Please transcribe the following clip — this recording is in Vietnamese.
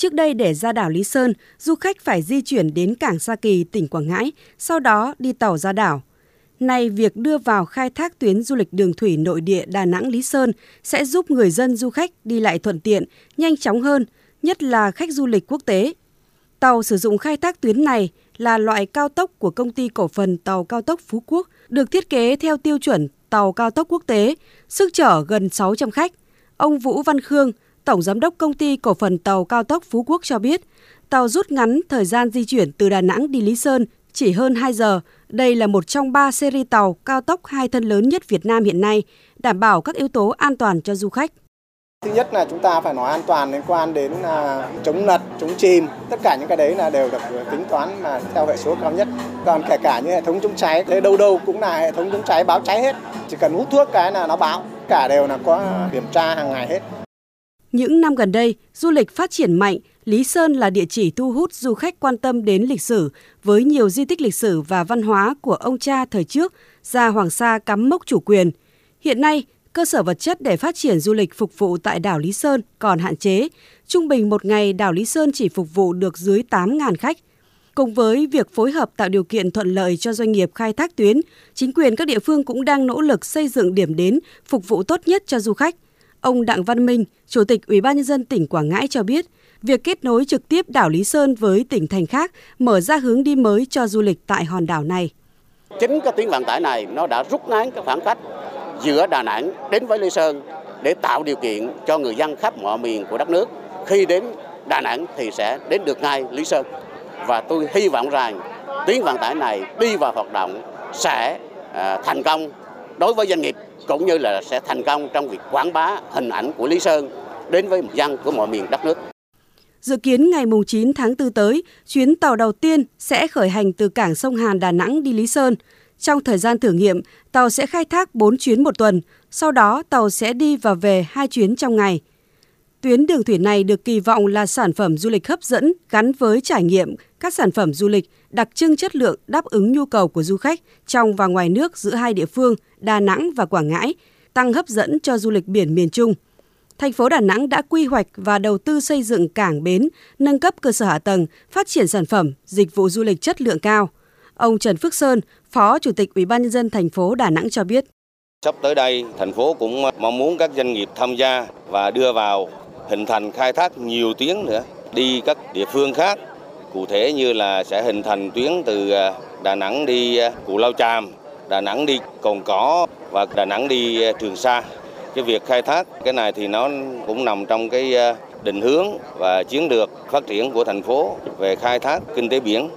Trước đây để ra đảo Lý Sơn, du khách phải di chuyển đến cảng Sa Kỳ, tỉnh Quảng Ngãi, sau đó đi tàu ra đảo. Nay, việc đưa vào khai thác tuyến du lịch đường thủy nội địa Đà Nẵng Lý Sơn sẽ giúp người dân du khách đi lại thuận tiện, nhanh chóng hơn, nhất là khách du lịch quốc tế. Tàu sử dụng khai thác tuyến này là loại cao tốc của công ty cổ phần tàu cao tốc Phú Quốc, được thiết kế theo tiêu chuẩn tàu cao tốc quốc tế, sức chở gần 600 khách. Ông Vũ Văn Khương, Tổng Giám đốc Công ty Cổ phần Tàu Cao tốc Phú Quốc cho biết, tàu rút ngắn thời gian di chuyển từ Đà Nẵng đi Lý Sơn chỉ hơn 2 giờ. Đây là một trong ba series tàu cao tốc hai thân lớn nhất Việt Nam hiện nay, đảm bảo các yếu tố an toàn cho du khách. Thứ nhất là chúng ta phải nói an toàn liên quan đến à, chống lật, chống chìm. Tất cả những cái đấy là đều được à, tính toán mà theo hệ số cao nhất. Còn kể cả những hệ thống chống cháy, thế đâu đâu cũng là hệ thống chống cháy báo cháy hết. Chỉ cần hút thuốc cái là nó báo. Cả đều là có kiểm tra hàng ngày hết. Những năm gần đây, du lịch phát triển mạnh, Lý Sơn là địa chỉ thu hút du khách quan tâm đến lịch sử với nhiều di tích lịch sử và văn hóa của ông cha thời trước ra Hoàng Sa cắm mốc chủ quyền. Hiện nay, cơ sở vật chất để phát triển du lịch phục vụ tại đảo Lý Sơn còn hạn chế. Trung bình một ngày đảo Lý Sơn chỉ phục vụ được dưới 8.000 khách. Cùng với việc phối hợp tạo điều kiện thuận lợi cho doanh nghiệp khai thác tuyến, chính quyền các địa phương cũng đang nỗ lực xây dựng điểm đến phục vụ tốt nhất cho du khách – Ông Đặng Văn Minh, Chủ tịch Ủy ban nhân dân tỉnh Quảng Ngãi cho biết, việc kết nối trực tiếp đảo Lý Sơn với tỉnh thành khác mở ra hướng đi mới cho du lịch tại hòn đảo này. Chính cái tuyến vận tải này nó đã rút ngắn cái khoảng cách giữa Đà Nẵng đến với Lý Sơn để tạo điều kiện cho người dân khắp mọi miền của đất nước khi đến Đà Nẵng thì sẽ đến được ngay Lý Sơn. Và tôi hy vọng rằng tuyến vận tải này đi vào hoạt động sẽ à, thành công đối với doanh nghiệp cũng như là sẽ thành công trong việc quảng bá hình ảnh của Lý Sơn đến với dân của mọi miền đất nước. Dự kiến ngày 9 tháng 4 tới, chuyến tàu đầu tiên sẽ khởi hành từ cảng sông Hàn Đà Nẵng đi Lý Sơn. Trong thời gian thử nghiệm, tàu sẽ khai thác 4 chuyến một tuần, sau đó tàu sẽ đi và về hai chuyến trong ngày. Tuyến đường thủy này được kỳ vọng là sản phẩm du lịch hấp dẫn gắn với trải nghiệm các sản phẩm du lịch đặc trưng chất lượng đáp ứng nhu cầu của du khách trong và ngoài nước giữa hai địa phương Đà Nẵng và Quảng Ngãi, tăng hấp dẫn cho du lịch biển miền Trung. Thành phố Đà Nẵng đã quy hoạch và đầu tư xây dựng cảng bến, nâng cấp cơ sở hạ tầng, phát triển sản phẩm, dịch vụ du lịch chất lượng cao. Ông Trần Phước Sơn, Phó Chủ tịch Ủy ban nhân dân thành phố Đà Nẵng cho biết. Sắp tới đây, thành phố cũng mong muốn các doanh nghiệp tham gia và đưa vào hình thành khai thác nhiều tuyến nữa đi các địa phương khác cụ thể như là sẽ hình thành tuyến từ à, Đà Nẵng đi à, Cù Lao Chàm, Đà Nẵng đi Cồn Cỏ và Đà Nẵng đi à, Trường Sa. Cái việc khai thác cái này thì nó cũng nằm trong cái định hướng và chiến lược phát triển của thành phố về khai thác kinh tế biển